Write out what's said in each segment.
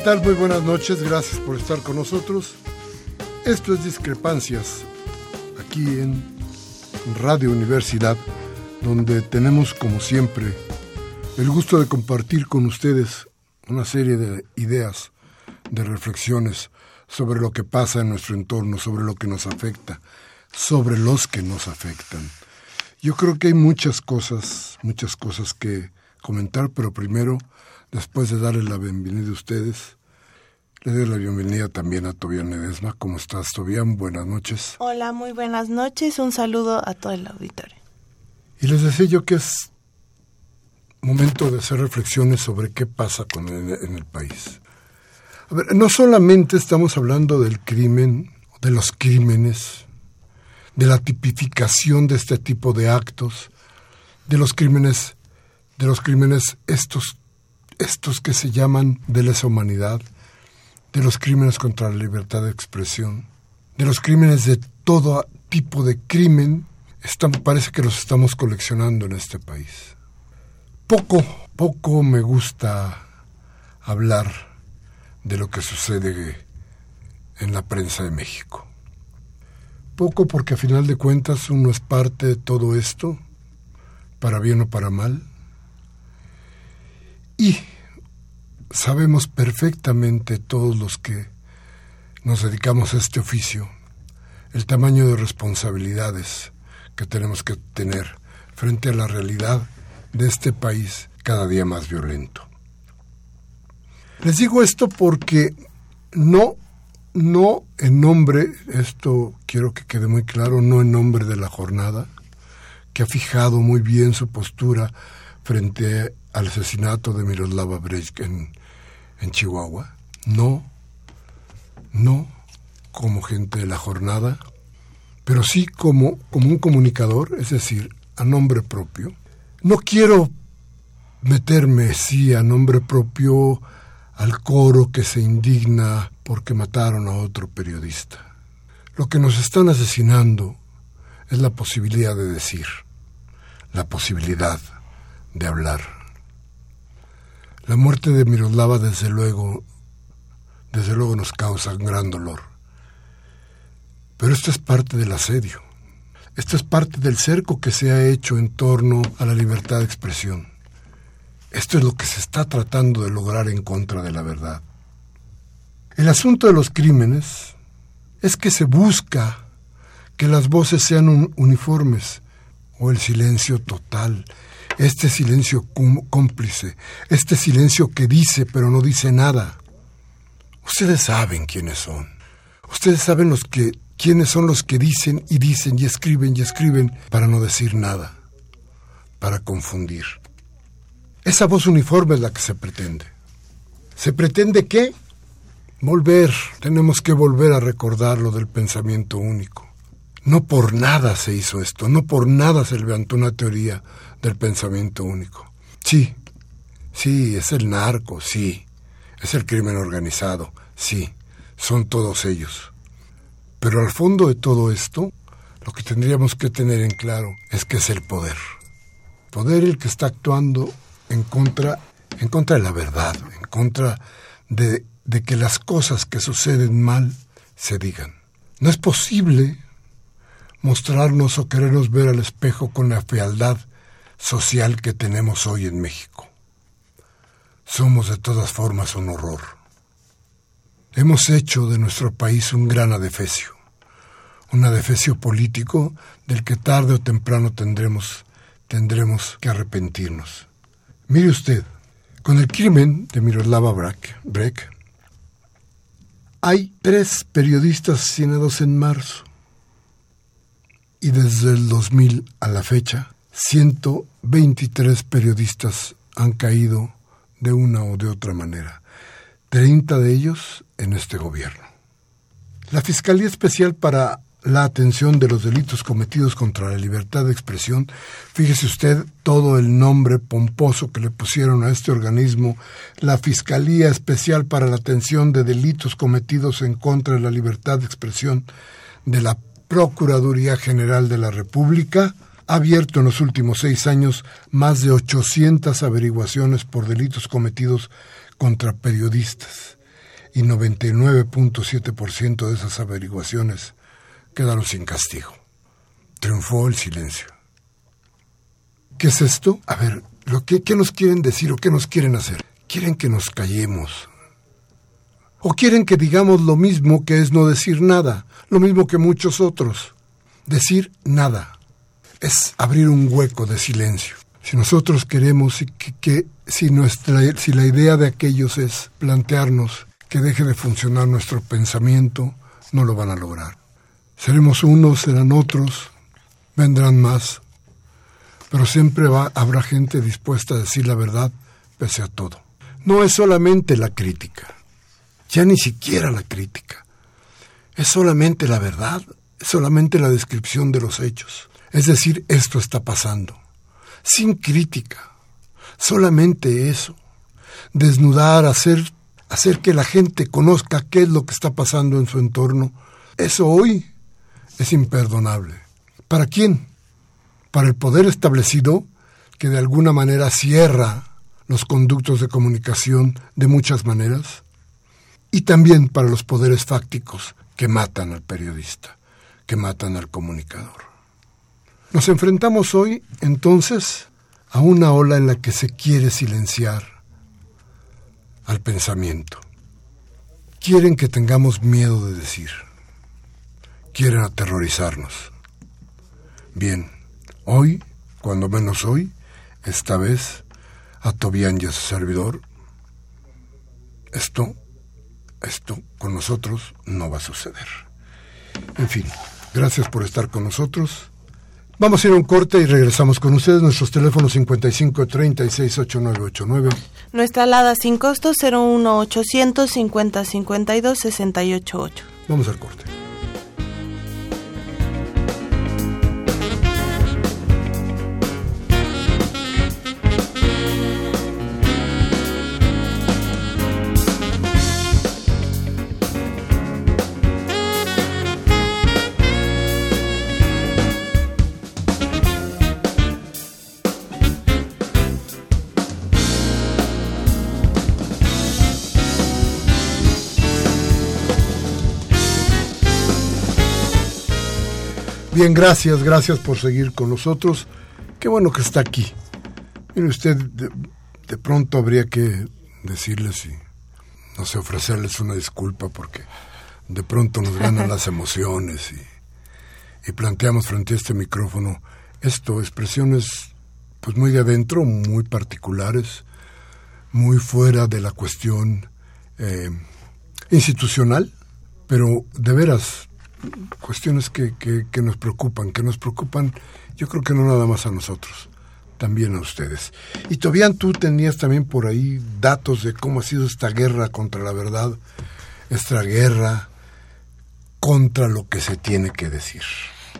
¿Qué tal? Muy buenas noches, gracias por estar con nosotros. Esto es Discrepancias, aquí en Radio Universidad, donde tenemos, como siempre, el gusto de compartir con ustedes una serie de ideas, de reflexiones sobre lo que pasa en nuestro entorno, sobre lo que nos afecta, sobre los que nos afectan. Yo creo que hay muchas cosas, muchas cosas que comentar, pero primero Después de darle la bienvenida a ustedes, le doy la bienvenida también a Tobián Nedesma. ¿Cómo estás, Tobián? Buenas noches. Hola, muy buenas noches. Un saludo a todo el auditorio. Y les decía yo que es momento de hacer reflexiones sobre qué pasa con en el país. A ver, no solamente estamos hablando del crimen, de los crímenes, de la tipificación de este tipo de actos, de los crímenes, de los crímenes estos estos que se llaman de lesa humanidad, de los crímenes contra la libertad de expresión, de los crímenes de todo tipo de crimen, parece que los estamos coleccionando en este país. Poco, poco me gusta hablar de lo que sucede en la prensa de México. Poco porque a final de cuentas uno es parte de todo esto, para bien o para mal. Y sabemos perfectamente todos los que nos dedicamos a este oficio el tamaño de responsabilidades que tenemos que tener frente a la realidad de este país cada día más violento. Les digo esto porque no, no en nombre, esto quiero que quede muy claro, no en nombre de la jornada, que ha fijado muy bien su postura frente al asesinato de Miroslava Brecht en, en Chihuahua. No, no como gente de la jornada, pero sí como, como un comunicador, es decir, a nombre propio. No quiero meterme, sí, a nombre propio al coro que se indigna porque mataron a otro periodista. Lo que nos están asesinando es la posibilidad de decir, la posibilidad de hablar. La muerte de Miroslava desde luego, desde luego nos causa un gran dolor. Pero esto es parte del asedio. Esto es parte del cerco que se ha hecho en torno a la libertad de expresión. Esto es lo que se está tratando de lograr en contra de la verdad. El asunto de los crímenes es que se busca que las voces sean uniformes o el silencio total, este silencio cómplice, este silencio que dice pero no dice nada. Ustedes saben quiénes son. Ustedes saben los que quiénes son los que dicen y dicen y escriben y escriben para no decir nada. para confundir. Esa voz uniforme es la que se pretende. ¿Se pretende qué? Volver, tenemos que volver a recordar lo del pensamiento único. No por nada se hizo esto, no por nada se levantó una teoría del pensamiento único. Sí, sí, es el narco, sí, es el crimen organizado, sí, son todos ellos. Pero al fondo de todo esto, lo que tendríamos que tener en claro es que es el poder. Poder el que está actuando en contra, en contra de la verdad, en contra de, de que las cosas que suceden mal se digan. No es posible mostrarnos o querernos ver al espejo con la fealdad social que tenemos hoy en México. Somos de todas formas un horror. Hemos hecho de nuestro país un gran adefesio, un adefesio político del que tarde o temprano tendremos, tendremos que arrepentirnos. Mire usted, con el crimen de Miroslava Breck, hay tres periodistas asesinados en marzo y desde el 2000 a la fecha, 123 periodistas han caído de una o de otra manera, 30 de ellos en este gobierno. La Fiscalía Especial para la Atención de los Delitos Cometidos contra la Libertad de Expresión, fíjese usted todo el nombre pomposo que le pusieron a este organismo, la Fiscalía Especial para la Atención de Delitos Cometidos en contra de la Libertad de Expresión de la Procuraduría General de la República ha abierto en los últimos seis años más de 800 averiguaciones por delitos cometidos contra periodistas y 99.7% de esas averiguaciones quedaron sin castigo. Triunfó el silencio. ¿Qué es esto? A ver, lo que, ¿qué nos quieren decir o qué nos quieren hacer? Quieren que nos callemos, ¿O quieren que digamos lo mismo que es no decir nada? Lo mismo que muchos otros. Decir nada es abrir un hueco de silencio. Si nosotros queremos que, si, nuestra, si la idea de aquellos es plantearnos que deje de funcionar nuestro pensamiento, no lo van a lograr. Seremos unos, serán otros, vendrán más, pero siempre va, habrá gente dispuesta a decir la verdad pese a todo. No es solamente la crítica ya ni siquiera la crítica. Es solamente la verdad, es solamente la descripción de los hechos. Es decir, esto está pasando. Sin crítica. Solamente eso. Desnudar, hacer, hacer que la gente conozca qué es lo que está pasando en su entorno. Eso hoy es imperdonable. ¿Para quién? Para el poder establecido que de alguna manera cierra los conductos de comunicación de muchas maneras y también para los poderes fácticos que matan al periodista, que matan al comunicador. Nos enfrentamos hoy, entonces, a una ola en la que se quiere silenciar al pensamiento. Quieren que tengamos miedo de decir. Quieren aterrorizarnos. Bien, hoy, cuando menos hoy, esta vez, a Tobián y a su servidor, esto esto con nosotros no va a suceder. En fin, gracias por estar con nosotros. Vamos a ir a un corte y regresamos con ustedes. Nuestros teléfonos 55 36 8989. Nuestra alada sin costo 01 800 50 52 688. Vamos al corte. Bien, gracias, gracias por seguir con nosotros. Qué bueno que está aquí. Mire usted, de, pronto habría que decirles y, no sé, ofrecerles una disculpa porque de pronto nos ganan las emociones y, y planteamos frente a este micrófono esto, expresiones pues muy de adentro, muy particulares, muy fuera de la cuestión eh, institucional, pero de veras cuestiones que, que, nos preocupan, que nos preocupan, yo creo que no nada más a nosotros, también a ustedes. Y todavía tú tenías también por ahí datos de cómo ha sido esta guerra contra la verdad, esta guerra contra lo que se tiene que decir.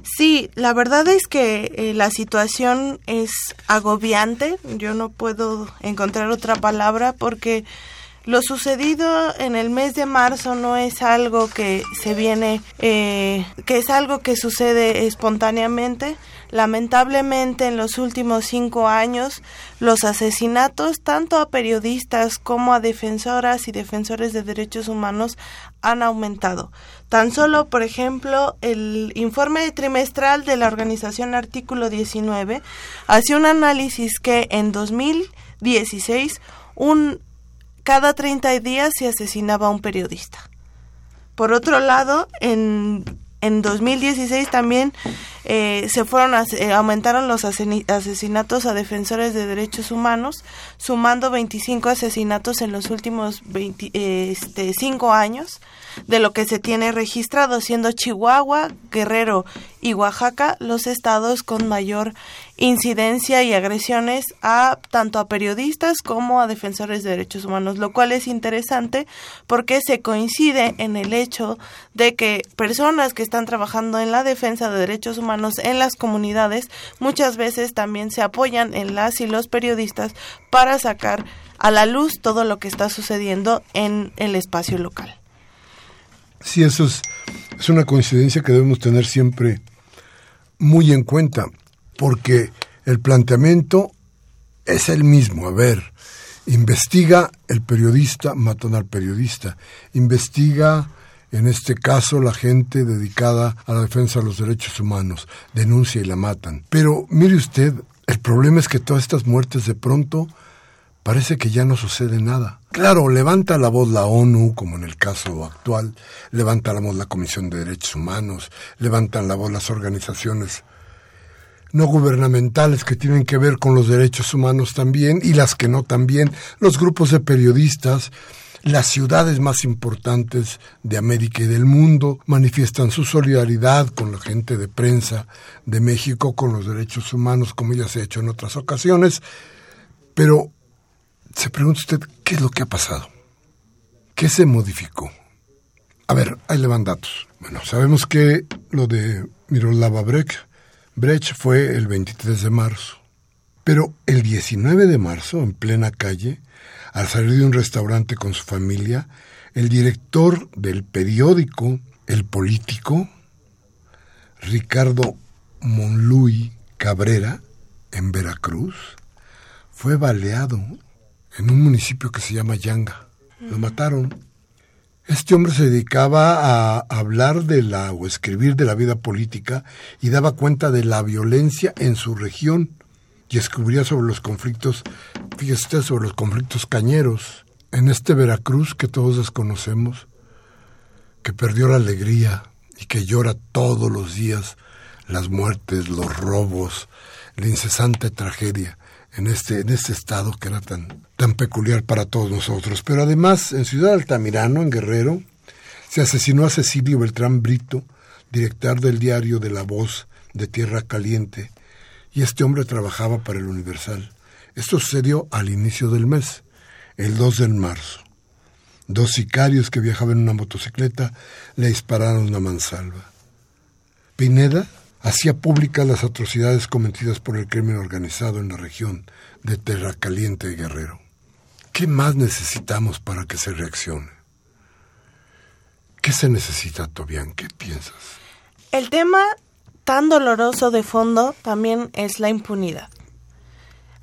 Sí, la verdad es que eh, la situación es agobiante. Yo no puedo encontrar otra palabra porque lo sucedido en el mes de marzo no es algo que se viene, eh, que es algo que sucede espontáneamente. Lamentablemente en los últimos cinco años los asesinatos tanto a periodistas como a defensoras y defensores de derechos humanos han aumentado. Tan solo, por ejemplo, el informe trimestral de la organización Artículo 19 hace un análisis que en 2016 un cada 30 días se asesinaba a un periodista. Por otro lado, en en 2016 también eh, se fueron eh, aumentaron los asesinatos a defensores de derechos humanos, sumando 25 asesinatos en los últimos 25 este, años de lo que se tiene registrado, siendo Chihuahua, Guerrero y Oaxaca los estados con mayor incidencia y agresiones a tanto a periodistas como a defensores de derechos humanos, lo cual es interesante porque se coincide en el hecho de que personas que están trabajando en la defensa de derechos humanos en las comunidades muchas veces también se apoyan en las y los periodistas para sacar a la luz todo lo que está sucediendo en el espacio local. Sí, eso es, es una coincidencia que debemos tener siempre muy en cuenta, porque el planteamiento es el mismo. A ver, investiga el periodista, matan al periodista. Investiga, en este caso, la gente dedicada a la defensa de los derechos humanos. Denuncia y la matan. Pero mire usted, el problema es que todas estas muertes de pronto parece que ya no sucede nada. Claro, levanta la voz la ONU, como en el caso actual, levanta la voz la Comisión de Derechos Humanos, levantan la voz las organizaciones no gubernamentales que tienen que ver con los derechos humanos también y las que no también, los grupos de periodistas, las ciudades más importantes de América y del mundo manifiestan su solidaridad con la gente de prensa de México, con los derechos humanos, como ya se ha hecho en otras ocasiones, pero se pregunta usted, ¿qué es lo que ha pasado? ¿Qué se modificó? A ver, ahí le van datos. Bueno, sabemos que lo de Miroslava Brecht, Brecht fue el 23 de marzo. Pero el 19 de marzo, en plena calle, al salir de un restaurante con su familia, el director del periódico El Político, Ricardo Monluy Cabrera, en Veracruz, fue baleado en un municipio que se llama Yanga. Lo mataron. Este hombre se dedicaba a hablar de la o escribir de la vida política y daba cuenta de la violencia en su región y escribía sobre los conflictos, fíjese sobre los conflictos cañeros. En este Veracruz que todos desconocemos, que perdió la alegría y que llora todos los días las muertes, los robos, la incesante tragedia en este, en este estado que era tan, tan peculiar para todos nosotros. Pero además, en Ciudad Altamirano, en Guerrero, se asesinó a Cecilio Beltrán Brito, director del diario de La Voz de Tierra Caliente, y este hombre trabajaba para el Universal. Esto sucedió al inicio del mes, el 2 de marzo. Dos sicarios que viajaban en una motocicleta le dispararon una mansalva. Pineda hacía públicas las atrocidades cometidas por el crimen organizado en la región de Terra Caliente y Guerrero. ¿Qué más necesitamos para que se reaccione? ¿Qué se necesita, Tobián? ¿Qué piensas? El tema tan doloroso de fondo también es la impunidad.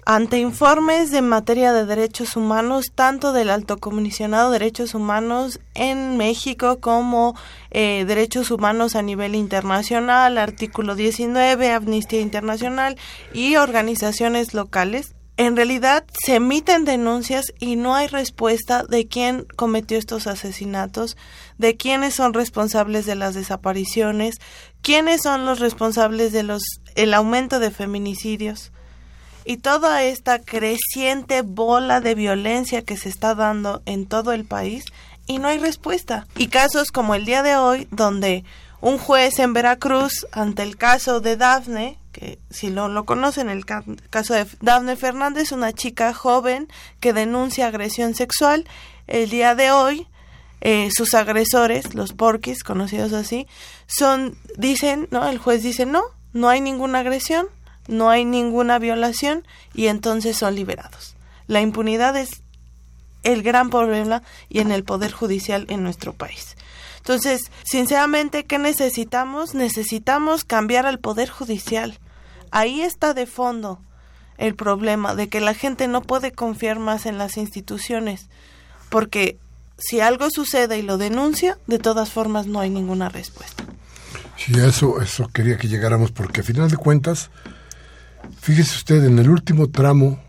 Ante informes de materia de derechos humanos, tanto del Alto Comisionado de Derechos Humanos en México como eh, Derechos Humanos a nivel internacional, artículo 19, Amnistía Internacional y organizaciones locales, en realidad se emiten denuncias y no hay respuesta de quién cometió estos asesinatos, de quiénes son responsables de las desapariciones, quiénes son los responsables de los el aumento de feminicidios y toda esta creciente bola de violencia que se está dando en todo el país y no hay respuesta. Y casos como el día de hoy, donde un juez en Veracruz, ante el caso de Dafne, que si lo, lo conocen, el caso de Dafne Fernández, una chica joven que denuncia agresión sexual. El día de hoy, eh, sus agresores, los porquis, conocidos así, son, dicen, ¿no? El juez dice, no, no hay ninguna agresión, no hay ninguna violación y entonces son liberados. La impunidad es el gran problema y en el poder judicial en nuestro país. Entonces, sinceramente, ¿qué necesitamos? Necesitamos cambiar al poder judicial. Ahí está de fondo el problema de que la gente no puede confiar más en las instituciones, porque si algo sucede y lo denuncia, de todas formas no hay ninguna respuesta. Sí, eso, eso quería que llegáramos, porque a final de cuentas, fíjese usted, en el último tramo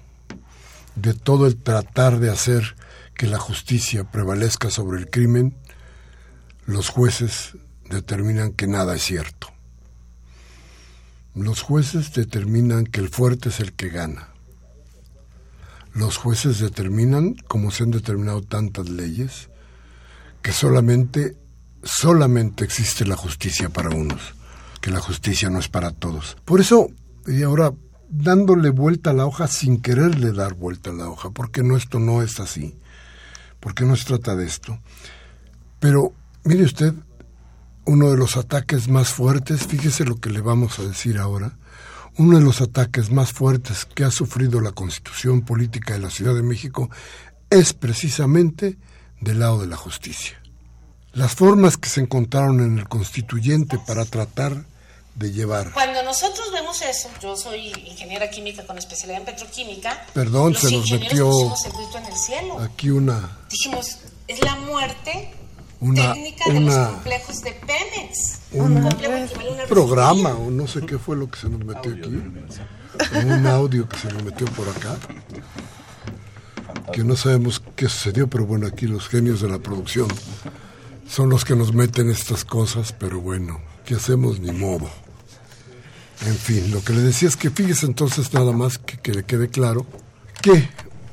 de todo el tratar de hacer que la justicia prevalezca sobre el crimen, los jueces determinan que nada es cierto. Los jueces determinan que el fuerte es el que gana. Los jueces determinan, como se han determinado tantas leyes, que solamente, solamente existe la justicia para unos, que la justicia no es para todos. Por eso, y ahora dándole vuelta a la hoja sin quererle dar vuelta a la hoja, porque no, esto no es así, porque no se trata de esto. Pero Mire usted, uno de los ataques más fuertes, fíjese lo que le vamos a decir ahora, uno de los ataques más fuertes que ha sufrido la constitución política de la Ciudad de México es precisamente del lado de la justicia. Las formas que se encontraron en el constituyente para tratar de llevar. Cuando nosotros vemos eso, yo soy ingeniera química con especialidad en petroquímica. Perdón, se nos metió en el cielo. aquí una. Dijimos, es la muerte una, técnica de los complejos de Pemex. Un, programa o no sé qué fue lo que se nos metió aquí. Un audio que se nos metió por acá. Que no sabemos qué sucedió, pero bueno, aquí los genios de la producción son los que nos meten estas cosas, pero bueno, ¿qué hacemos? Ni modo. En fin, lo que le decía es que fíjese entonces nada más que, que le quede claro que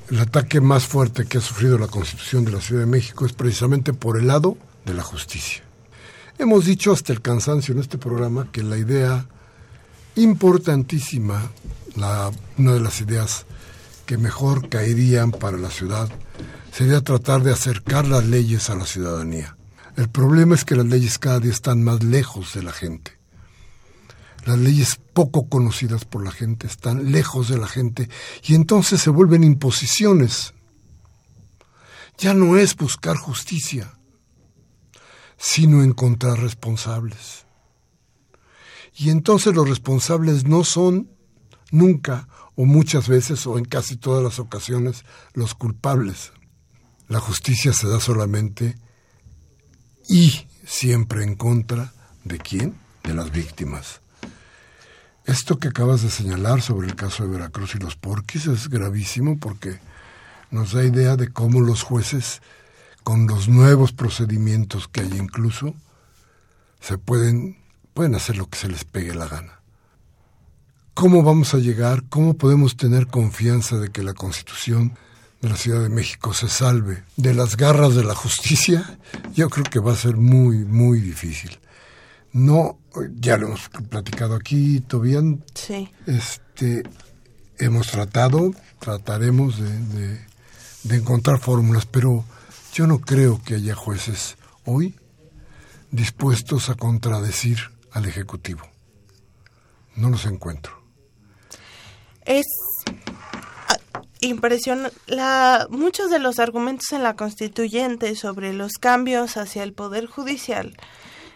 el ataque más fuerte que ha sufrido la Constitución de la Ciudad de México es precisamente por el lado de la justicia. Hemos dicho hasta el cansancio en este programa que la idea importantísima, una de las ideas que mejor caerían para la ciudad, sería tratar de acercar las leyes a la ciudadanía. El problema es que las leyes cada día están más lejos de la gente. Las leyes poco conocidas por la gente están lejos de la gente y entonces se vuelven imposiciones. Ya no es buscar justicia, sino encontrar responsables. Y entonces los responsables no son nunca o muchas veces o en casi todas las ocasiones los culpables. La justicia se da solamente y siempre en contra de quién? De las víctimas. Esto que acabas de señalar sobre el caso de Veracruz y los porquis es gravísimo porque nos da idea de cómo los jueces, con los nuevos procedimientos que hay incluso, se pueden, pueden hacer lo que se les pegue la gana. ¿Cómo vamos a llegar? ¿Cómo podemos tener confianza de que la Constitución de la Ciudad de México se salve de las garras de la justicia? Yo creo que va a ser muy, muy difícil. No, ya lo hemos platicado aquí, Tobian. Sí. Este, hemos tratado, trataremos de, de encontrar fórmulas, pero yo no creo que haya jueces hoy dispuestos a contradecir al Ejecutivo. No los encuentro. Es ah, impresionante. muchos de los argumentos en la constituyente sobre los cambios hacia el Poder Judicial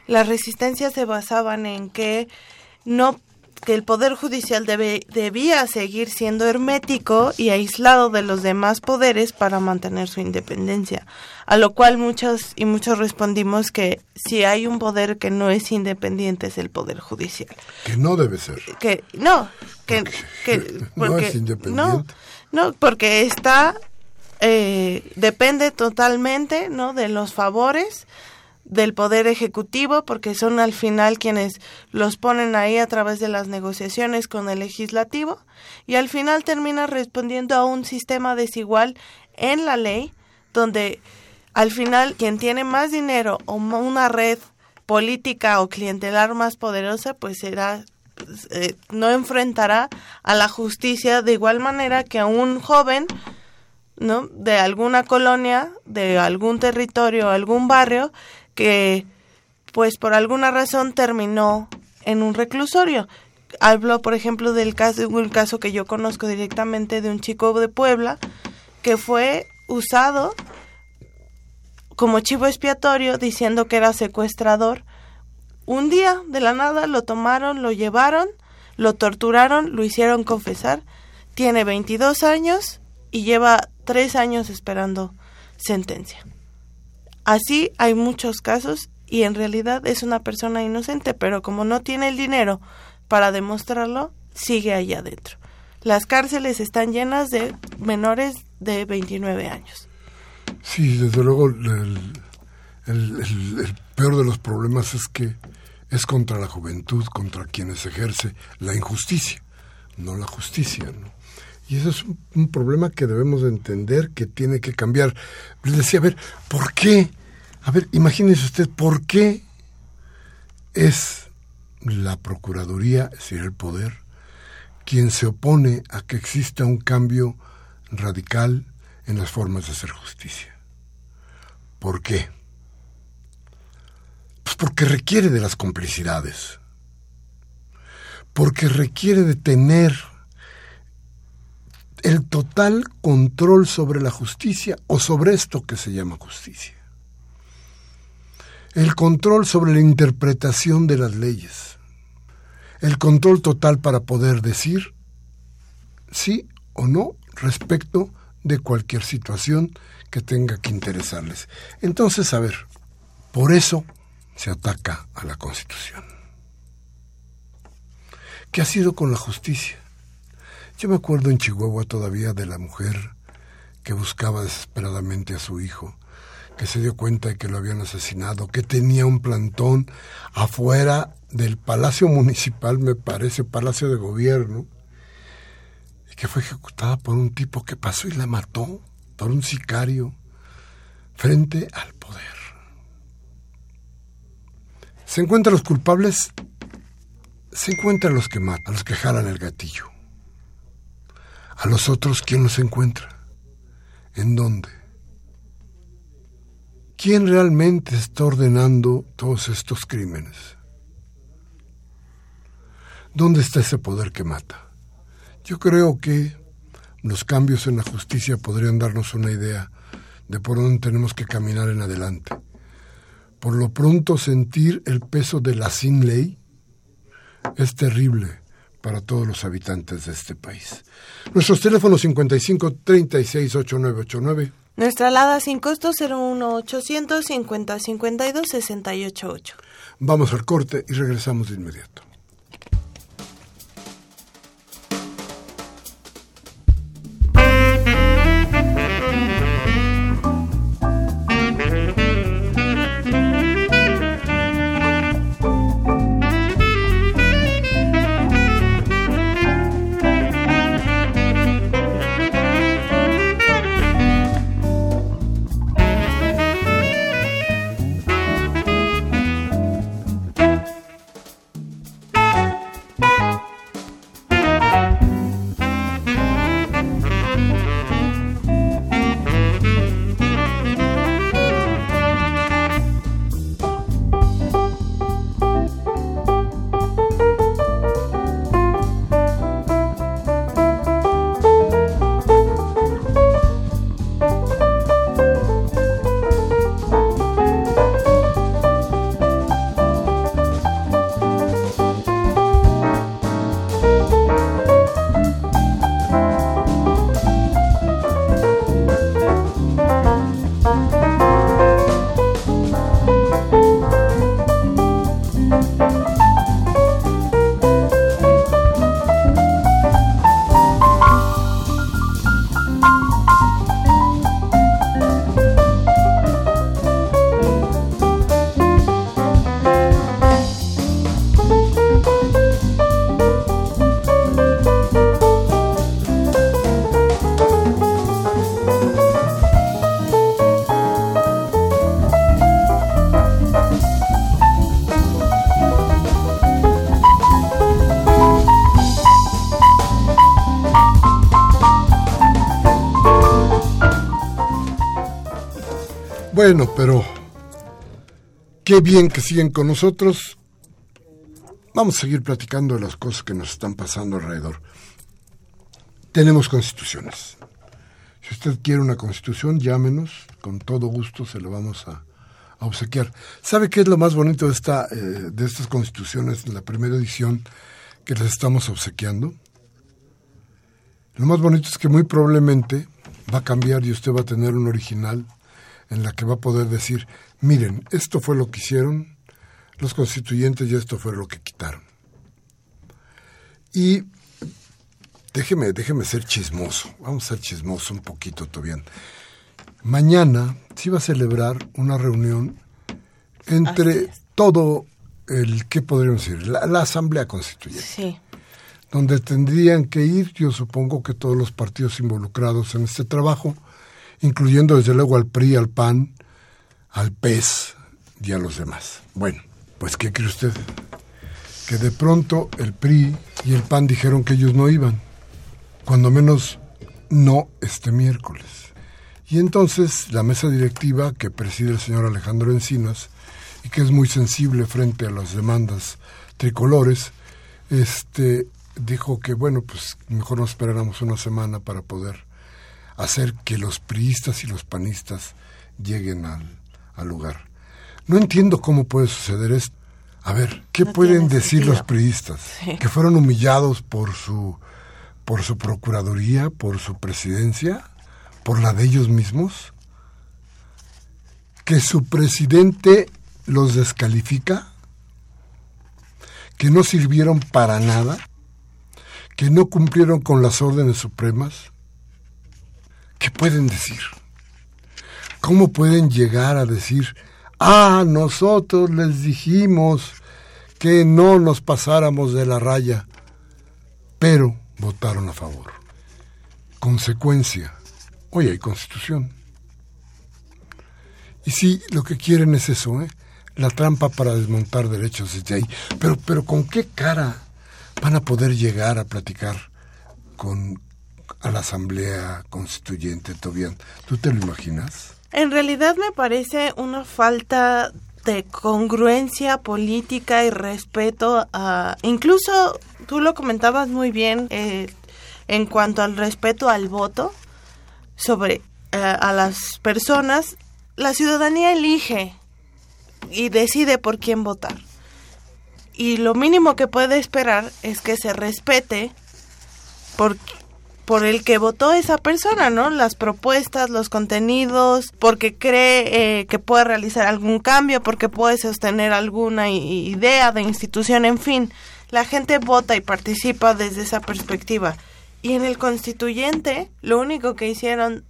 las resistencias se basaban en que no que el poder judicial debe, debía seguir siendo hermético y aislado de los demás poderes para mantener su independencia. A lo cual muchos y muchos respondimos que si hay un poder que no es independiente es el poder judicial. Que no debe ser. Que no, que, no es independiente. No, porque está eh, depende totalmente, ¿no? De los favores del Poder Ejecutivo, porque son al final quienes los ponen ahí a través de las negociaciones con el Legislativo, y al final termina respondiendo a un sistema desigual en la ley, donde al final quien tiene más dinero o una red política o clientelar más poderosa, pues será eh, no enfrentará a la justicia de igual manera que a un joven ¿no? de alguna colonia, de algún territorio, algún barrio que pues por alguna razón terminó en un reclusorio. Hablo, por ejemplo, del caso, un caso que yo conozco directamente de un chico de Puebla que fue usado como chivo expiatorio diciendo que era secuestrador. Un día, de la nada, lo tomaron, lo llevaron, lo torturaron, lo hicieron confesar. Tiene 22 años y lleva tres años esperando sentencia. Así hay muchos casos y en realidad es una persona inocente, pero como no tiene el dinero para demostrarlo, sigue ahí adentro. Las cárceles están llenas de menores de 29 años. Sí, desde luego el, peor de los problemas es que es contra la juventud, contra quienes ejerce la injusticia, no la justicia. ¿no? Y eso es un, problema que debemos entender que tiene que cambiar. Les decía, a ver, ¿por qué? A ver, imagínese usted, ¿por qué es la Procuraduría, es decir, el poder, quien se opone a que exista un cambio radical en las formas de hacer justicia. ¿Por qué? Pues porque requiere de las complicidades, porque requiere de tener el total control sobre la justicia o sobre esto que se llama justicia. El control sobre la interpretación de las leyes. El control total para poder decir sí o no respecto de cualquier situación que tenga que interesarles. Entonces, a ver, por eso se ataca a la Constitución. ¿Qué ha sido con la justicia? Yo me acuerdo en Chihuahua todavía de la mujer que buscaba desesperadamente a su hijo, que se dio cuenta de que lo habían asesinado, que tenía un plantón afuera del Palacio Municipal, me parece, Palacio de Gobierno, que fue ejecutada por un tipo que pasó y la mató, por un sicario, frente al poder. Se encuentran los culpables, se encuentran los que matan, los que jalan el gatillo. A los otros, ¿quién los encuentra? ¿En dónde? ¿Quién realmente está ordenando todos estos crímenes? ¿Dónde está ese poder que mata? Yo creo que los cambios en la justicia podrían darnos una idea de por dónde tenemos que caminar en adelante. Por lo pronto sentir el peso de la sin ley es terrible para todos los habitantes de este país. Nuestros teléfonos 55 36 8989. Nuestra alada sin costo 01 800 50 52 688. Vamos al corte y regresamos de inmediato. Bueno, pero qué bien que siguen con nosotros. Vamos a seguir platicando de las cosas que nos están pasando alrededor. Tenemos constituciones. Si usted quiere una constitución, llámenos, con todo gusto se lo vamos a, obsequiar. ¿Sabe qué es lo más bonito de, esta, eh, de estas constituciones, en la primera edición que les estamos obsequiando? Lo más bonito es que muy probablemente va a cambiar y usted va a tener un original en la que va a poder decir, miren, esto fue lo que hicieron los constituyentes y esto fue lo que quitaron. Y déjeme, déjeme ser chismoso, vamos a ser chismoso un poquito todavía. Mañana se va a celebrar una reunión entre todo el, ¿qué podríamos decir? La, la Asamblea Constituyente. Sí. Donde tendrían que ir, yo supongo que todos los partidos involucrados en este trabajo, incluyendo desde luego al PRI, al PAN, al PES y a los demás. Bueno, pues ¿qué cree usted? Que de pronto el PRI y el PAN dijeron que ellos no iban, cuando menos no este miércoles. Y entonces la mesa directiva que preside el señor Alejandro Encinas y que es muy sensible frente a las demandas tricolores, este dijo que bueno, pues mejor nos esperáramos una semana para poder hacer que los priistas y los panistas lleguen al, lugar. No entiendo cómo puede suceder esto. A ver, ¿qué pueden decir los priistas? ¿Que fueron humillados por su, por su procuraduría, por su presidencia, por la de ellos mismos? ¿Que su presidente los descalifica? ¿Que no sirvieron para nada? ¿Que no cumplieron con las órdenes supremas? ¿Qué pueden decir? ¿Cómo pueden llegar a decir, ah, nosotros les dijimos que no nos pasáramos de la raya, pero votaron a favor? Consecuencia, hoy hay constitución. Y sí, lo que quieren es eso, ¿eh? la trampa para desmontar derechos desde ahí. Pero, pero ¿con qué cara van a poder llegar a platicar con, a la Asamblea Constituyente, Tobián. ¿Tú te lo imaginas? En realidad me parece una falta de congruencia política y respeto a... Incluso tú lo comentabas muy bien eh, en cuanto al respeto al voto sobre eh, a las personas. La ciudadanía elige y decide por quién votar. Y lo mínimo que puede esperar es que se respete por por el que votó esa persona, ¿no? Las propuestas, los contenidos, porque cree eh, que puede realizar algún cambio, porque puede sostener alguna idea de institución, en fin. La gente vota y participa desde esa perspectiva. Y en el constituyente, lo único que hicieron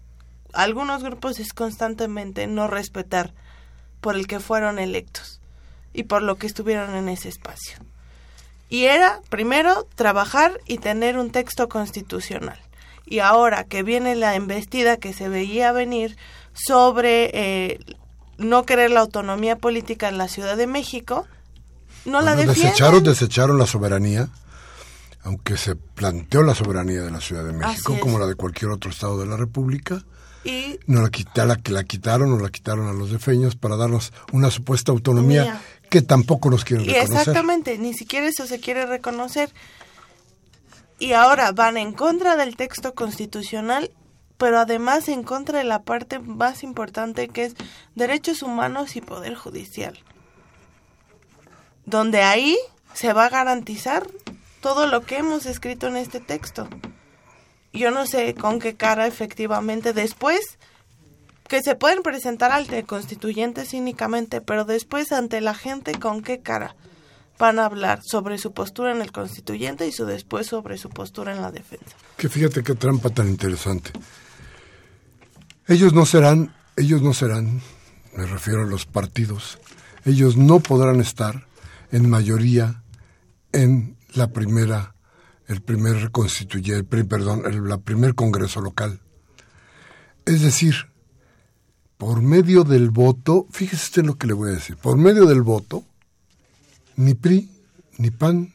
algunos grupos es constantemente no respetar por el que fueron electos y por lo que estuvieron en ese espacio. Y era, primero, trabajar y tener un texto constitucional y ahora que viene la embestida que se veía venir sobre eh, no querer la autonomía política en la Ciudad de México, no la defienden. Desecharon, desecharon la soberanía, aunque se planteó la soberanía de la Ciudad de México como la de cualquier otro estado de la República. Y no la, la, la quitaron o la quitaron a los defeños para darnos una supuesta autonomía que tampoco nos quieren reconocer. Exactamente, ni siquiera eso se quiere reconocer y ahora van en contra del texto constitucional, pero además en contra de la parte más importante que es derechos humanos y poder judicial. Donde ahí se va a garantizar todo lo que hemos escrito en este texto. Yo no sé con qué cara efectivamente después que se pueden presentar ante constituyentes cínicamente, pero después ante la gente con qué cara van a hablar sobre su postura en el constituyente y su después sobre su postura en la defensa. Que fíjate qué trampa tan interesante. Ellos no serán, ellos no serán, me refiero a los partidos, ellos no podrán estar en mayoría en la primera, el primer constituyente, perdón, el primer congreso local. Es decir, por medio del voto, fíjese usted lo que le voy a decir, por medio del voto, ni PRI ni PAN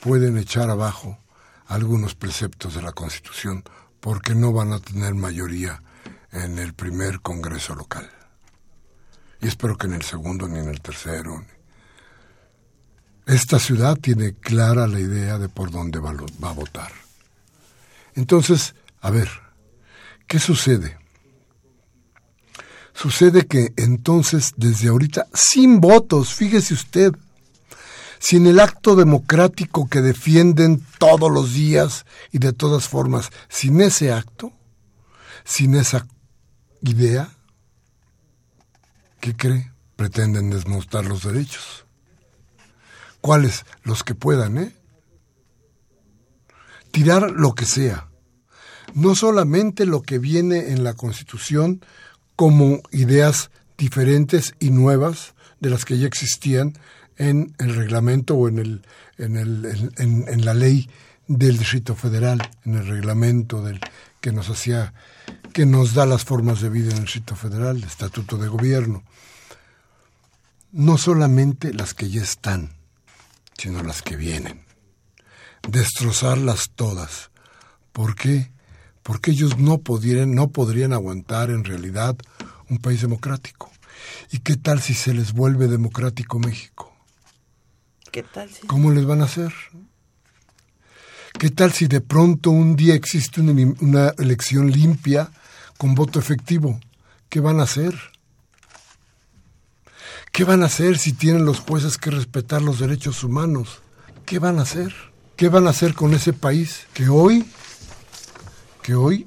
pueden echar abajo algunos preceptos de la Constitución porque no van a tener mayoría en el primer Congreso local. y espero que en el segundo ni en el tercero. Esta ciudad tiene clara la idea de por dónde va, a votar. Entonces, a ver, ¿qué sucede? Sucede que entonces, desde ahorita, sin votos, fíjese usted, sin el acto democrático que defienden todos los días y de todas formas, sin ese acto, sin esa idea, ¿qué cree? Pretenden desmontar los derechos. ¿Cuáles? Los que puedan, ¿eh? Tirar lo que sea. No solamente lo que viene en la Constitución como ideas diferentes y nuevas de las que ya existían en el reglamento o en, el, en, el, en, la ley del Distrito Federal, en el reglamento del, que nos hacía, que nos da las formas de vida en el Distrito Federal, el Estatuto de Gobierno. No solamente las que ya están, sino las que vienen. Destrozarlas todas. ¿Por qué? Porque ellos no, no podrían aguantar en realidad un país democrático. ¿Y qué tal si se les vuelve democrático México? ¿Qué tal si... ¿Cómo les van a hacer? ¿Qué tal si de pronto un día existe una, una elección limpia con voto efectivo? ¿Qué van a hacer? ¿Qué van a hacer si tienen los jueces que respetar los derechos humanos? ¿Qué van a hacer? ¿Qué van a hacer con ese país que hoy, que hoy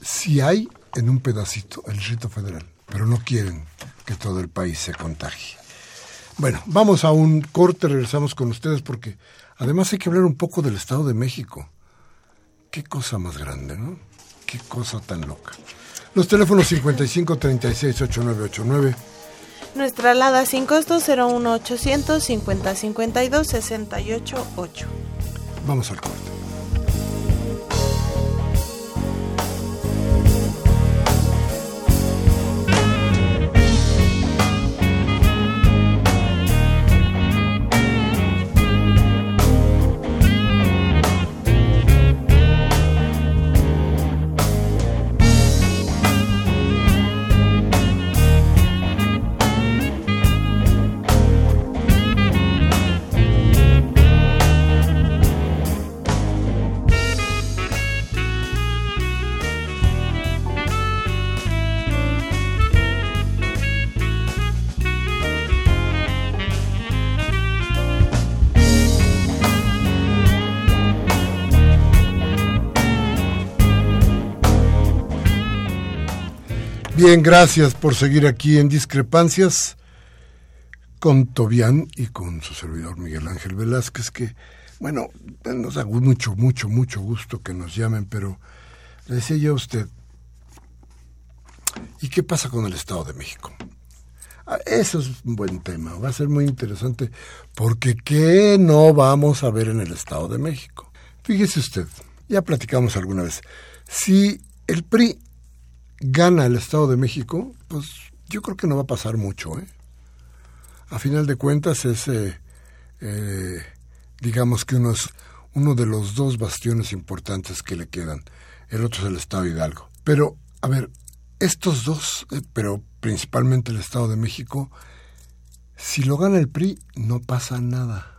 sí hay en un pedacito el Distrito Federal, pero no quieren que todo el país se contagie? Bueno, vamos a un corte, regresamos con ustedes porque además hay que hablar un poco del Estado de México. Qué cosa más grande, ¿no? Qué cosa tan loca. Los teléfonos 55 36 8989 nuestra alada sin costo 01800 50 52 68 8. Vamos al corte. Bien, gracias por seguir aquí en Discrepancias con Tobián y con su servidor Miguel Ángel Velázquez, que, bueno, nos da mucho, mucho, mucho gusto que nos llamen, pero le decía yo a usted, ¿y qué pasa con el Estado de México? Ah, eso es un buen tema, va a ser muy interesante, porque ¿qué no vamos a ver en el Estado de México? Fíjese usted, ya platicamos alguna vez, si el PRI gana el Estado de México, pues yo creo que no va a pasar mucho. ¿eh? A final de cuentas es, eh, digamos que uno, es uno de los dos bastiones importantes que le quedan. El otro es el Estado Hidalgo. Pero, a ver, estos dos, eh, pero principalmente el Estado de México, si lo gana el PRI, no pasa nada.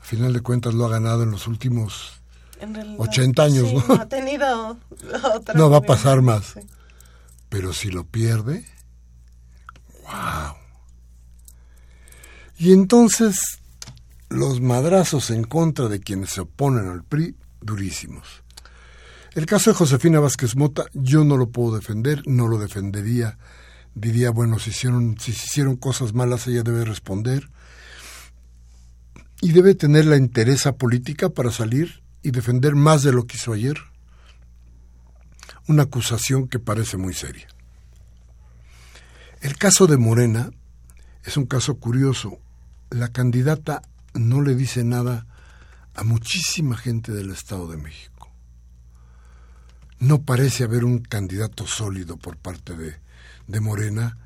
A final de cuentas lo ha ganado en los últimos 80 años, ¿no? ha tenido No va a pasar más. Pero si lo pierde, wow. Y entonces los madrazos en contra de quienes se oponen al PRI, durísimos. El caso de Josefina Vázquez Mota, yo no lo puedo defender, no lo defendería. Diría, bueno, si hicieron, si hicieron cosas malas, ella debe responder. Y debe tener la interesa política para salir y defender más de lo que hizo ayer una acusación que parece muy seria. El caso de Morena es un caso curioso. La candidata no le dice nada a muchísima gente del Estado de México. No parece haber un candidato sólido por parte de, de Morena,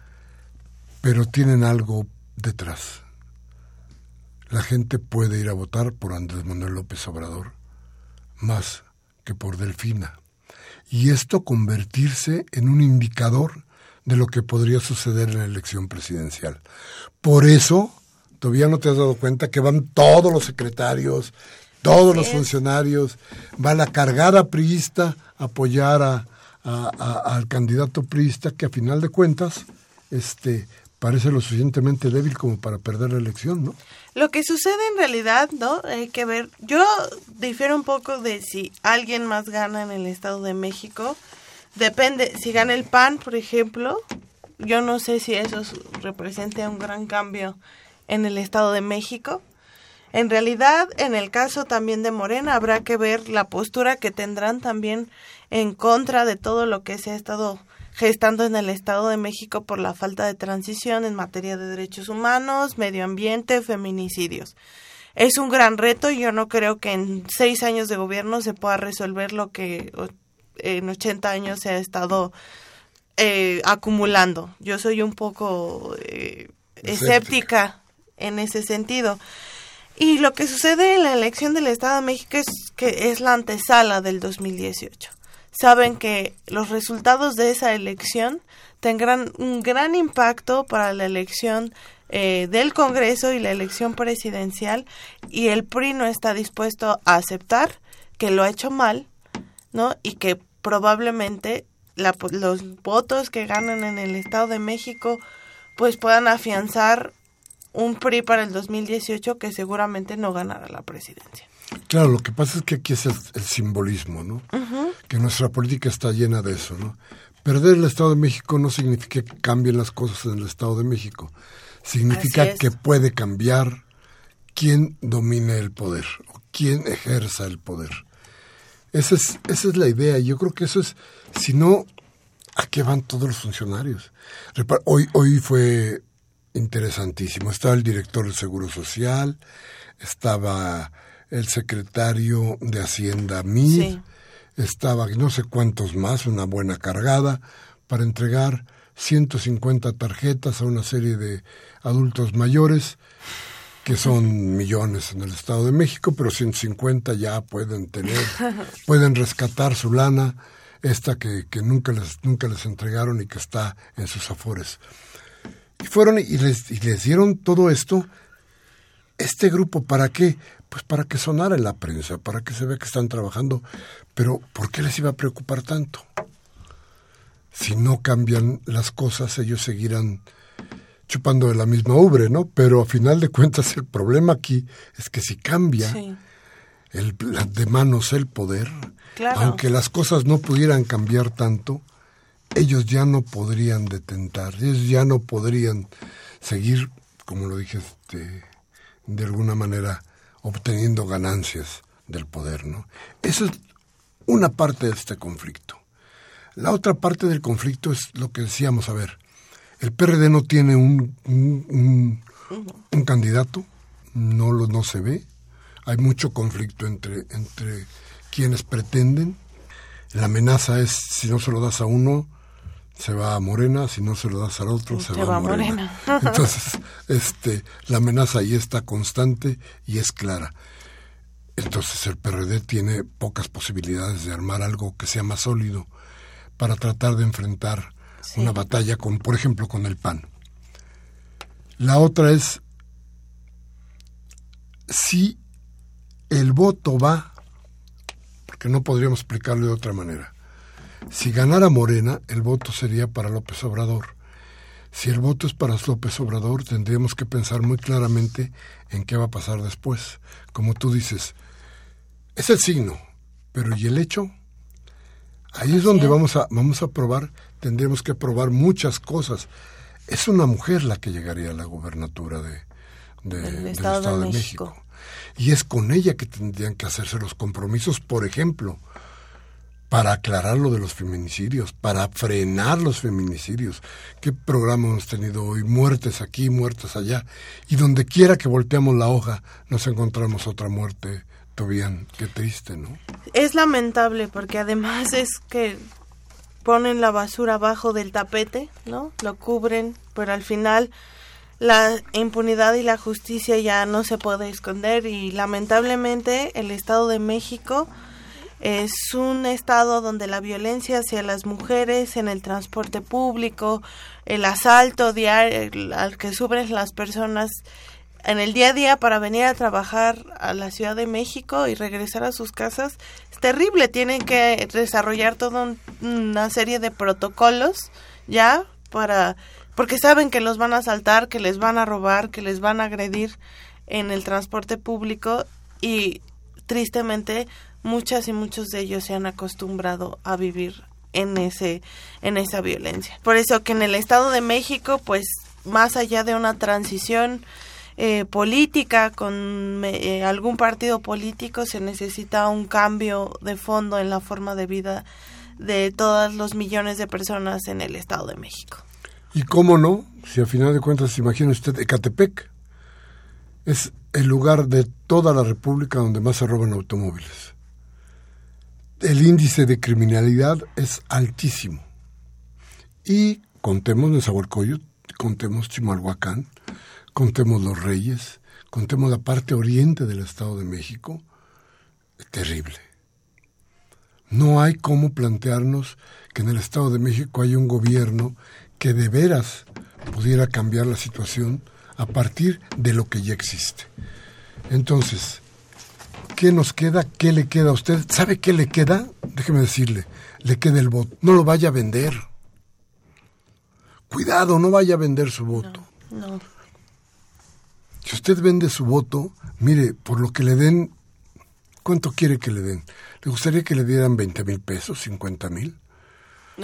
pero tienen algo detrás. La gente puede ir a votar por Andrés Manuel López Obrador más que por Delfina. Y esto convertirse en un indicador de lo que podría suceder en la elección presidencial. Por eso, todavía no te has dado cuenta que van todos los secretarios, todos los funcionarios, va la cargada priista a apoyar a, al candidato priista que a final de cuentas este, parece lo suficientemente débil como para perder la elección, ¿no? Lo que sucede en realidad, ¿no? Hay que ver. Yo difiero un poco de si alguien más gana en el Estado de México. Depende, si gana el PAN, por ejemplo, yo no sé si eso represente un gran cambio en el Estado de México. En realidad, en el caso también de Morena, habrá que ver la postura que tendrán también en contra de todo lo que se ha estado gestando en el Estado de México por la falta de transición en materia de derechos humanos, medio ambiente, feminicidios. Es un gran reto y yo no creo que en seis años de gobierno se pueda resolver lo que en 80 años se ha estado eh, acumulando. Yo soy un poco eh, escéptica en ese sentido. Y lo que sucede en la elección del Estado de México es que es la antesala del 2018 saben que los resultados de esa elección tendrán un gran impacto para la elección eh, del Congreso y la elección presidencial y el PRI no está dispuesto a aceptar que lo ha hecho mal, ¿no? Y que probablemente los votos que ganan en el Estado de México pues puedan afianzar un PRI para el 2018 que seguramente no ganará la presidencia. Claro, lo que pasa es que aquí es el, simbolismo, ¿no? Que nuestra política está llena de eso, ¿no? Perder el Estado de México no significa que cambien las cosas en el Estado de México. Significa que puede cambiar quién domine el poder o quién ejerza el poder. Esa es, esa es la idea. Yo creo que eso es, si no, ¿a qué van todos los funcionarios? Hoy, hoy fue interesantísimo. Estaba el director del Seguro Social, estaba el secretario de Hacienda Mid, estaba no sé cuántos más, una buena cargada, para entregar 150 tarjetas a una serie de adultos mayores, que son millones en el Estado de México, pero 150 ya pueden tener, pueden rescatar su lana, esta que, que nunca, les, nunca les entregaron y que está en sus afores. Y fueron y les, y les dieron todo esto, este grupo, ¿para qué? Pues para que sonara en la prensa, para que se vea que están trabajando. Pero ¿por qué les iba a preocupar tanto? Si no cambian las cosas, ellos seguirán chupando de la misma ubre, ¿no? Pero a final de cuentas el problema aquí es que si cambia el, de manos el poder, aunque las cosas no pudieran cambiar tanto, ellos ya no podrían detentar, ellos ya no podrían seguir, como lo dije, este, de alguna manera obteniendo ganancias del poder, ¿no? Esa es una parte de este conflicto. La otra parte del conflicto es lo que decíamos, a ver, el PRD no tiene un, un, candidato, no, lo, no se ve, hay mucho conflicto entre, entre quienes pretenden, la amenaza es si no se lo das a uno, se va a Morena, si no se lo das al otro, se, va, a Morena. Entonces, este, la amenaza ahí está constante y es clara. Entonces el PRD tiene pocas posibilidades de armar algo que sea más sólido para tratar de enfrentar una batalla con, por ejemplo, con el PAN. La otra es si el voto va, porque no podríamos explicarlo de otra manera, si ganara Morena, el voto sería para López Obrador. Si el voto es para López Obrador, tendríamos que pensar muy claramente en qué va a pasar después. Como tú dices, es el signo, pero ¿y el hecho? Ahí es donde vamos a, vamos a probar, tendríamos que probar muchas cosas. Es una mujer la que llegaría a la gubernatura de, del Estado, de, México. Y es con ella que tendrían que hacerse los compromisos, por ejemplo, para aclarar lo de los feminicidios, para frenar los feminicidios. ¿Qué programa hemos tenido hoy? Muertes aquí, muertes allá. Y donde quiera que volteamos la hoja, nos encontramos otra muerte. Tobian, qué triste, ¿no? Es lamentable porque además es que ponen la basura abajo del tapete, ¿no? Lo cubren, pero al final la impunidad y la justicia ya no se puede esconder y lamentablemente el Estado de México Es un estado donde la violencia hacia las mujeres en el transporte público, el asalto diario al que sufren las personas en el día a día para venir a trabajar a la Ciudad de México y regresar a sus casas es terrible. Tienen que desarrollar toda una serie de protocolos ya para porque saben que los van a asaltar, que les van a robar, que les van a agredir en el transporte público y tristemente muchas y muchos de ellos se han acostumbrado a vivir en ese en esa violencia. Por eso que en el Estado de México, pues más allá de una transición eh, política con eh, algún partido político se necesita un cambio de fondo en la forma de vida de todos los millones de personas en el Estado de México. Y cómo no, si a final de cuentas, imagina usted Ecatepec, es el lugar de toda la República donde más se roban automóviles. El índice de criminalidad es altísimo. Y contemos Nezahualcóyotl, contemos Chimalhuacán, contemos Los Reyes, contemos la parte oriente del Estado de México, terrible. No hay cómo plantearnos que en el Estado de México hay un gobierno que de veras pudiera cambiar la situación a partir de lo que ya existe. Entonces, ¿qué nos queda? ¿Qué le queda a usted? ¿Sabe qué le queda? Déjeme decirle, le queda el voto. No lo vaya a vender. Cuidado, no vaya a vender su voto. No, Si usted vende su voto, mire, por lo que le den, ¿cuánto quiere que le den? ¿Le gustaría que le dieran 20 mil pesos, 50 mil?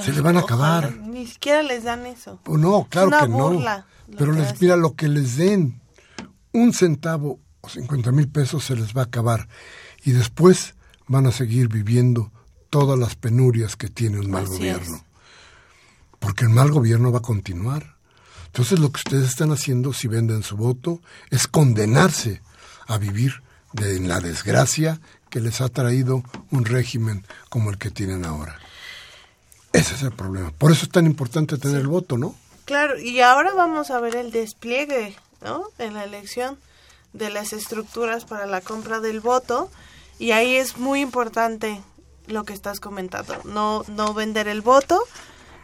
Se le van a acabar. Ni siquiera les dan eso. Pues no, claro una que no. burla Pero que les mira lo que les den. Un centavo o 50 mil pesos se les va a acabar. Y después van a seguir viviendo todas las penurias que tiene un mal Así gobierno. es. Porque el mal gobierno va a continuar. Entonces lo que ustedes están haciendo si venden su voto es condenarse a vivir de, en la desgracia que les ha traído un régimen como el que tienen ahora. Ese es el problema. Por eso es tan importante tener el voto, ¿no? Claro, y ahora vamos a ver el despliegue, ¿no? En la elección de las estructuras para la compra del voto y ahí es muy importante lo que estás comentando, no no vender el voto,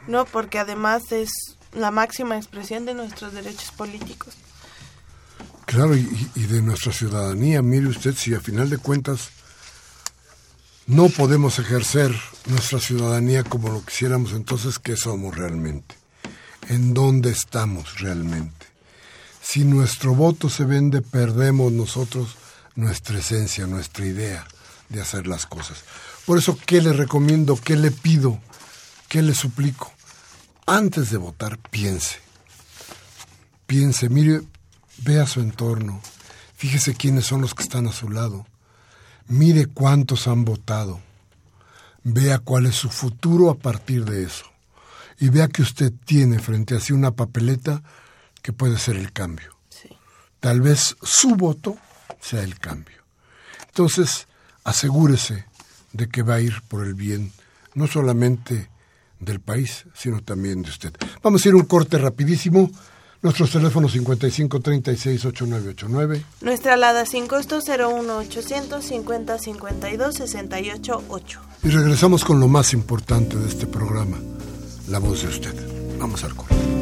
no porque además es la máxima expresión de nuestros derechos políticos. Claro, y, y de nuestra ciudadanía, mire usted, si a final de cuentas no podemos ejercer nuestra ciudadanía como lo quisiéramos, entonces, ¿qué somos realmente? ¿En dónde estamos realmente? Si nuestro voto se vende, perdemos nosotros nuestra esencia, nuestra idea de hacer las cosas. Por eso, ¿qué le recomiendo? ¿Qué le pido? ¿Qué le suplico? Antes de votar, piense. Piense, mire, vea su entorno, fíjese quiénes son los que están a su lado, mire cuántos han votado, vea cuál es su futuro a partir de eso y vea que usted tiene frente a sí una papeleta que puede ser el cambio. Sí. Tal vez su voto sea el cambio. Entonces, asegúrese de que va a ir por el bien, no solamente del país, sino también de usted. Vamos a ir a un corte rapidísimo. Nuestros teléfonos 55 36 8989. Nuestra alada sin costo 01800 50 52 68 8. Y regresamos con lo más importante de este programa, la voz de usted. Vamos al corte.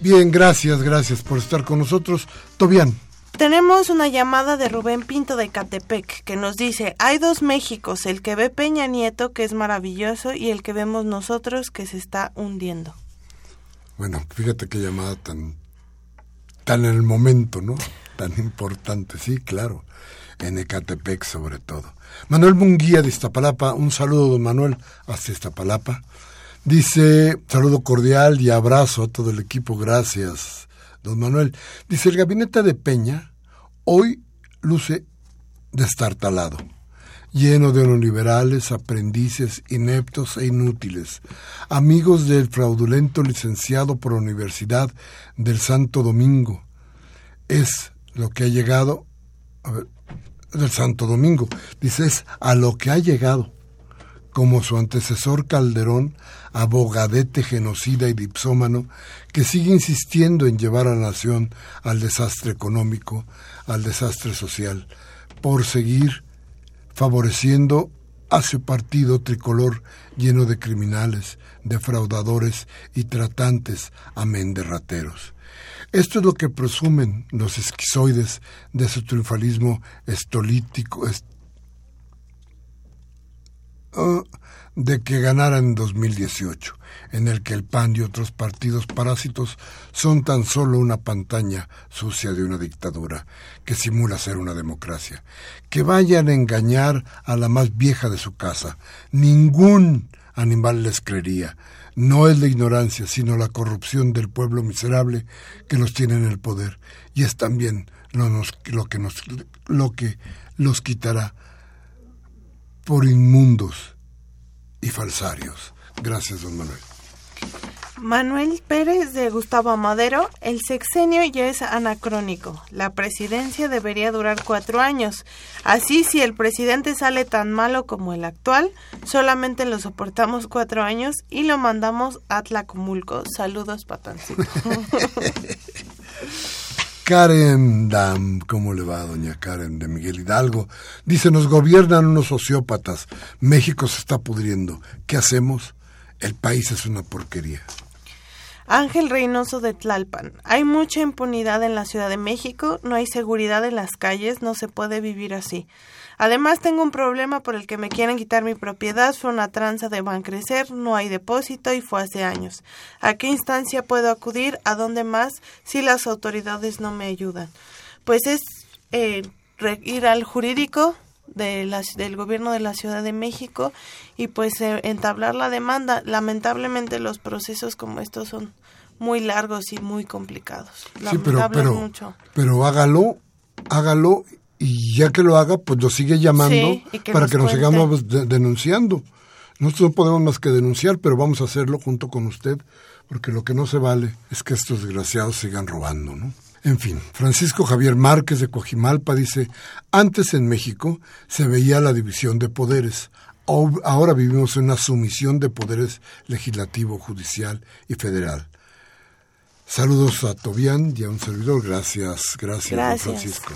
Bien, gracias, gracias por estar con nosotros. Tobián, Tenemos una llamada de Rubén Pinto de Catepec que nos dice, hay dos Méxicos, el que ve Peña Nieto, que es maravilloso, y el que vemos nosotros, que se está hundiendo. bueno, fíjate qué llamada tan, tan en el momento, ¿no? Tan importante, sí, claro. En Ecatepec sobre todo. Manuel Munguía de Iztapalapa, un saludo, don Manuel, hasta Iztapalapa. Dice, saludo cordial y abrazo a todo el equipo, gracias. don Manuel. Dice, el gabinete de Peña hoy luce destartalado, lleno de neoliberales, aprendices, ineptos e inútiles, amigos del fraudulento licenciado por la Universidad del Santo Domingo. Es lo que ha llegado, a ver, del Santo Domingo, dice, es a lo que ha llegado como su antecesor Calderón, abogadete genocida y dipsómano, que sigue insistiendo en llevar a la nación al desastre económico, al desastre social, por seguir favoreciendo a su partido tricolor lleno de criminales, defraudadores y tratantes, amén de rateros. Esto es lo que presumen los esquizoides de su triunfalismo estolítico, uh, de que ganara en 2018, en el que el PAN y otros partidos parásitos son tan solo una pantalla sucia de una dictadura que simula ser una democracia. Que vayan a engañar a la más vieja de su casa. Ningún animal les creería no es la ignorancia, sino la corrupción del pueblo miserable que los tiene en el poder. Y es también lo, lo, que, nos, lo que los quitará por inmundos y falsarios. Gracias, don Manuel. Manuel Pérez de Gustavo Madero, el sexenio ya es anacrónico. La presidencia debería durar cuatro años. Así, si el presidente sale tan malo como el actual, solamente lo soportamos cuatro años y lo mandamos a Tlacomulco. Saludos, patancito. Karen Dam, ¿cómo le va, doña Karen de Miguel Hidalgo? Dice, nos gobiernan unos sociópatas. México se está pudriendo. ¿Qué hacemos? El país es una porquería. Ángel Reynoso de Tlalpan. Hay mucha impunidad en la Ciudad de México, no hay seguridad en las calles, no se puede vivir así. Además tengo un problema por el que me quieren quitar mi propiedad, fue una tranza de Bancrecer, no hay depósito y fue hace años. ¿A qué instancia puedo acudir? ¿A dónde más? Si las autoridades no me ayudan. Pues es eh, ir al jurídico, del gobierno de la Ciudad de México y pues eh, entablar la demanda. Lamentablemente los procesos como estos son muy largos y muy complicados. Sí, pero, pero, pero hágalo, hágalo y ya que lo haga, pues lo sigue llamando para que nos sigamos denunciando. Nosotros no podemos más que denunciar, pero vamos a hacerlo junto con usted, porque lo que no se vale es que estos desgraciados sigan robando, ¿no? En fin, Francisco Javier Márquez de Coajimalpa dice, antes en México se veía la división de poderes, ahora vivimos en una sumisión de poderes legislativo, judicial y federal. Saludos a Tobián y a un servidor. Gracias, gracias, gracias. Francisco.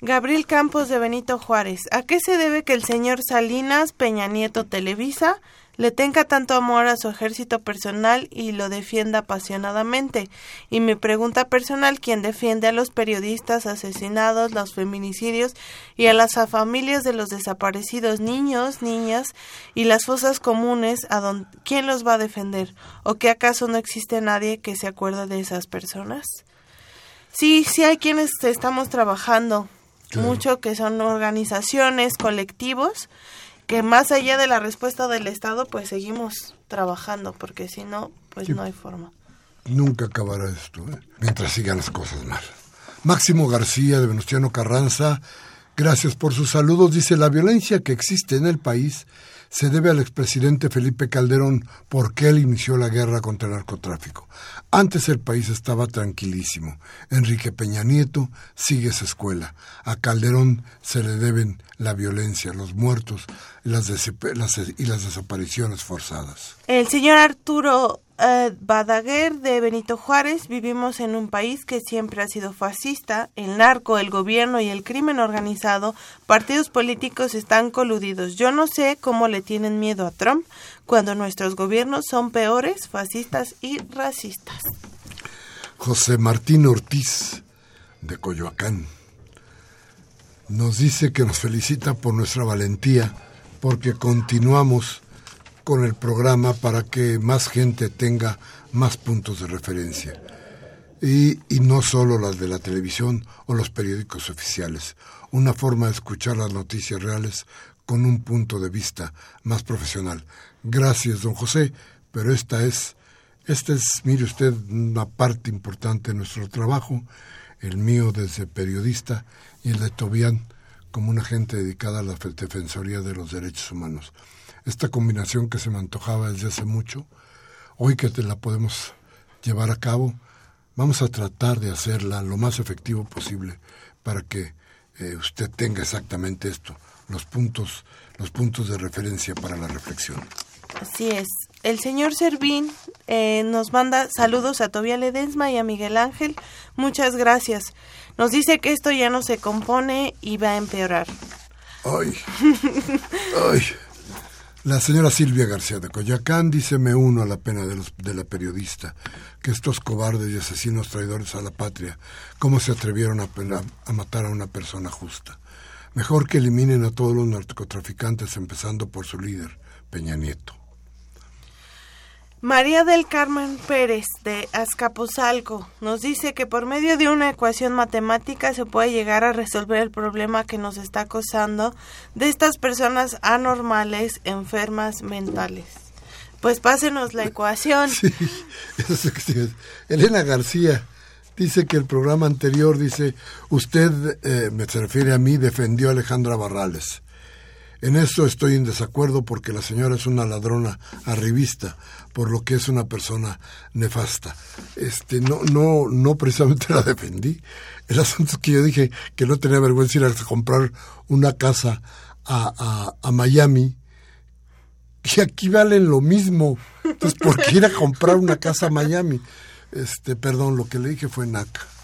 Gabriel Campos de Benito Juárez. ¿A qué se debe que el señor Salinas Peña Nieto Televisa le tenga tanto amor a su ejército personal y lo defienda apasionadamente. Y mi pregunta personal, ¿quién defiende a los periodistas asesinados, los feminicidios y a las familias de los desaparecidos niños, niñas y las fosas comunes, a ¿quién los va a defender? ¿O que acaso no existe nadie que se acuerde de esas personas? Sí, sí hay quienes estamos trabajando mucho, que son organizaciones, colectivos, que más allá de la respuesta del Estado, pues seguimos trabajando, porque si no, pues no hay forma. Nunca acabará esto, ¿eh? mientras sigan las cosas mal. Máximo García de Venustiano Carranza, gracias por sus saludos. Dice, la violencia que existe en el país se debe al expresidente Felipe Calderón porque él inició la guerra contra el narcotráfico. Antes el país estaba tranquilísimo. Enrique Peña Nieto sigue esa escuela. A Calderón se le deben la violencia, los muertos las, y las desapariciones forzadas. El señor Arturo eh, Badaguer de Benito Juárez, vivimos en un país que siempre ha sido fascista, el narco, el gobierno y el crimen organizado, partidos políticos están coludidos. Yo no sé cómo le tienen miedo a Trump cuando nuestros gobiernos son peores, fascistas y racistas. José Martín Ortiz, de Coyoacán, nos dice que nos felicita por nuestra valentía, porque continuamos con el programa para que más gente tenga más puntos de referencia. Y, y, no solo las de la televisión o los periódicos oficiales. Una forma de escuchar las noticias reales con un punto de vista más profesional. Gracias, don José, pero esta es Esta es, mire usted, una parte importante de nuestro trabajo, el mío desde periodista y el de Tobián como una gente dedicada a la defensoría de los derechos humanos. Esta combinación que se me antojaba desde hace mucho, hoy que te la podemos llevar a cabo, vamos a tratar de hacerla lo más efectivo posible para que eh, usted tenga exactamente esto, los puntos, los puntos de referencia para la reflexión. Así es. El señor Servín eh, nos manda saludos a Tobía Ledesma y a Miguel Ángel. Muchas gracias. Nos dice que esto ya no se compone y va a empeorar. Ay, ay. La señora Silvia García de Coyacán dice me uno a la pena de, los, de la periodista, que estos cobardes y asesinos traidores a la patria, ¿cómo se atrevieron a, a matar a una persona justa? Mejor que eliminen a todos los narcotraficantes, empezando por su líder, Peña Nieto. María del Carmen Pérez de Azcapotzalco nos dice que por medio de una ecuación matemática se puede llegar a resolver el problema que nos está acosando de estas personas anormales, enfermas mentales. Pues pásenos la ecuación. Sí, Elena García dice que el programa anterior dice, usted, eh, me se refiere a mí, defendió a Alejandra Barrales. En esto estoy en desacuerdo porque la señora es una ladrona arribista, por lo que es una persona nefasta. Este, no, no, no precisamente la defendí. El asunto es que yo dije que no tenía vergüenza ir a comprar una casa a, a, Miami, y aquí valen lo mismo. Entonces, ¿por qué ir a comprar una casa a Miami? Este, perdón, lo que le dije fue NACA.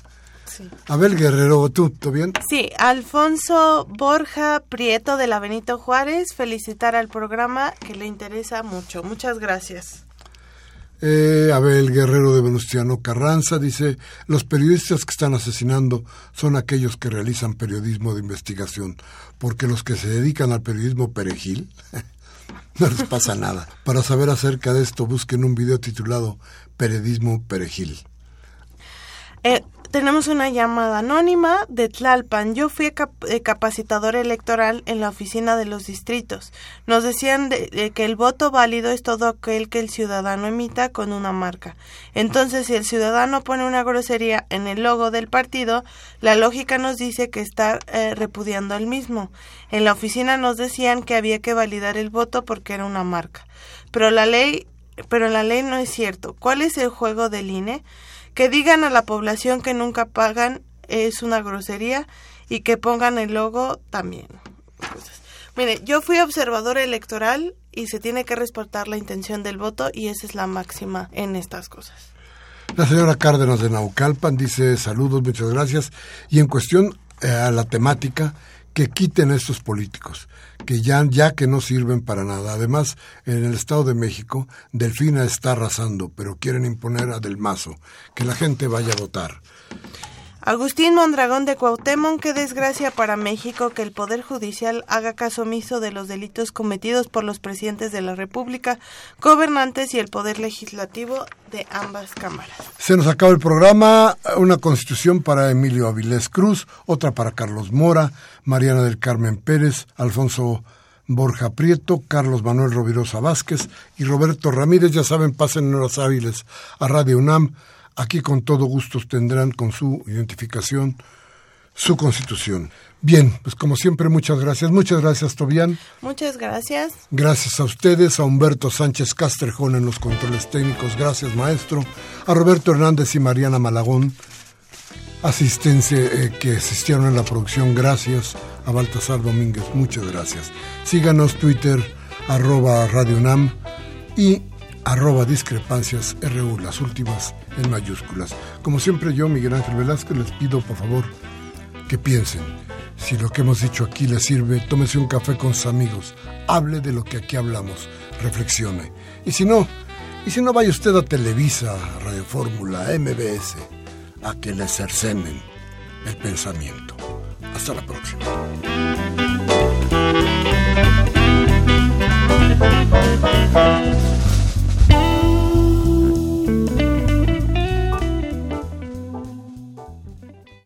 Abel Guerrero, ¿tú, ¿todo bien? Sí, Alfonso Borja Prieto de la Benito Juárez, felicitar al programa que le interesa mucho. Muchas gracias. Eh, Abel Guerrero de Venustiano Carranza dice, los periodistas que están asesinando son aquellos que realizan periodismo de investigación, porque los que se dedican al periodismo perejil, no les pasa nada. Para saber acerca de esto, busquen un video titulado Periodismo Perejil. Eh, tenemos una llamada anónima de Tlalpan. Yo fui eh, capacitador electoral en la oficina de los distritos. Nos decían que el voto válido es todo aquel que el ciudadano emita con una marca. Entonces, si el ciudadano pone una grosería en el logo del partido, la lógica nos dice que está eh, repudiando el mismo. En la oficina nos decían que había que validar el voto porque era una marca. Pero la ley, pero la ley no es cierto. ¿Cuál es el juego del INE? Que digan a la población que nunca pagan es una grosería y que pongan el logo también. mire, yo fui observador electoral y se tiene que respetar la intención del voto y esa es la máxima en estas cosas. La señora Cárdenas de Naucalpan dice saludos, muchas gracias. Y en cuestión eh, a la temática, que quiten a estos políticos, que ya, ya que no sirven para nada. Además, en el Estado de México, Delfina está arrasando, pero quieren imponer a Del Mazo, que la gente vaya a votar. Agustín Mondragón de Cuauhtémoc, qué desgracia para México que el Poder Judicial haga caso omiso de los delitos cometidos por los presidentes de la República, gobernantes y el Poder Legislativo de ambas cámaras. Se nos acaba el programa, una constitución para Emilio Avilés Cruz, otra para Carlos Mora, Mariana del Carmen Pérez, Alfonso Borja Prieto, Carlos Manuel Rovirosa Vázquez y Roberto Ramírez. Ya saben, pasen en horas hábiles a Radio UNAM Aquí con todo gusto tendrán con su identificación su constitución. Bien, pues como siempre, muchas gracias. Muchas gracias, Tobián. Muchas gracias. Gracias a ustedes, a Humberto Sánchez Castrejón en los controles técnicos. Gracias, maestro. A Roberto Hernández y Mariana Malagón, asistencia eh, que asistieron en la producción. Gracias. A Baltasar Domínguez, muchas gracias. Síganos Twitter, arroba Radio Nam y arroba discrepancias RU, las últimas en mayúsculas. Como siempre yo, Miguel Ángel Velázquez, les pido por favor que piensen. Si lo que hemos dicho aquí les sirve, tómese un café con sus amigos, hable de lo que aquí hablamos, reflexione. Y si no, y si no vaya usted a Televisa, Radio Fórmula, MBS, a que le cercenen el pensamiento. Hasta la próxima.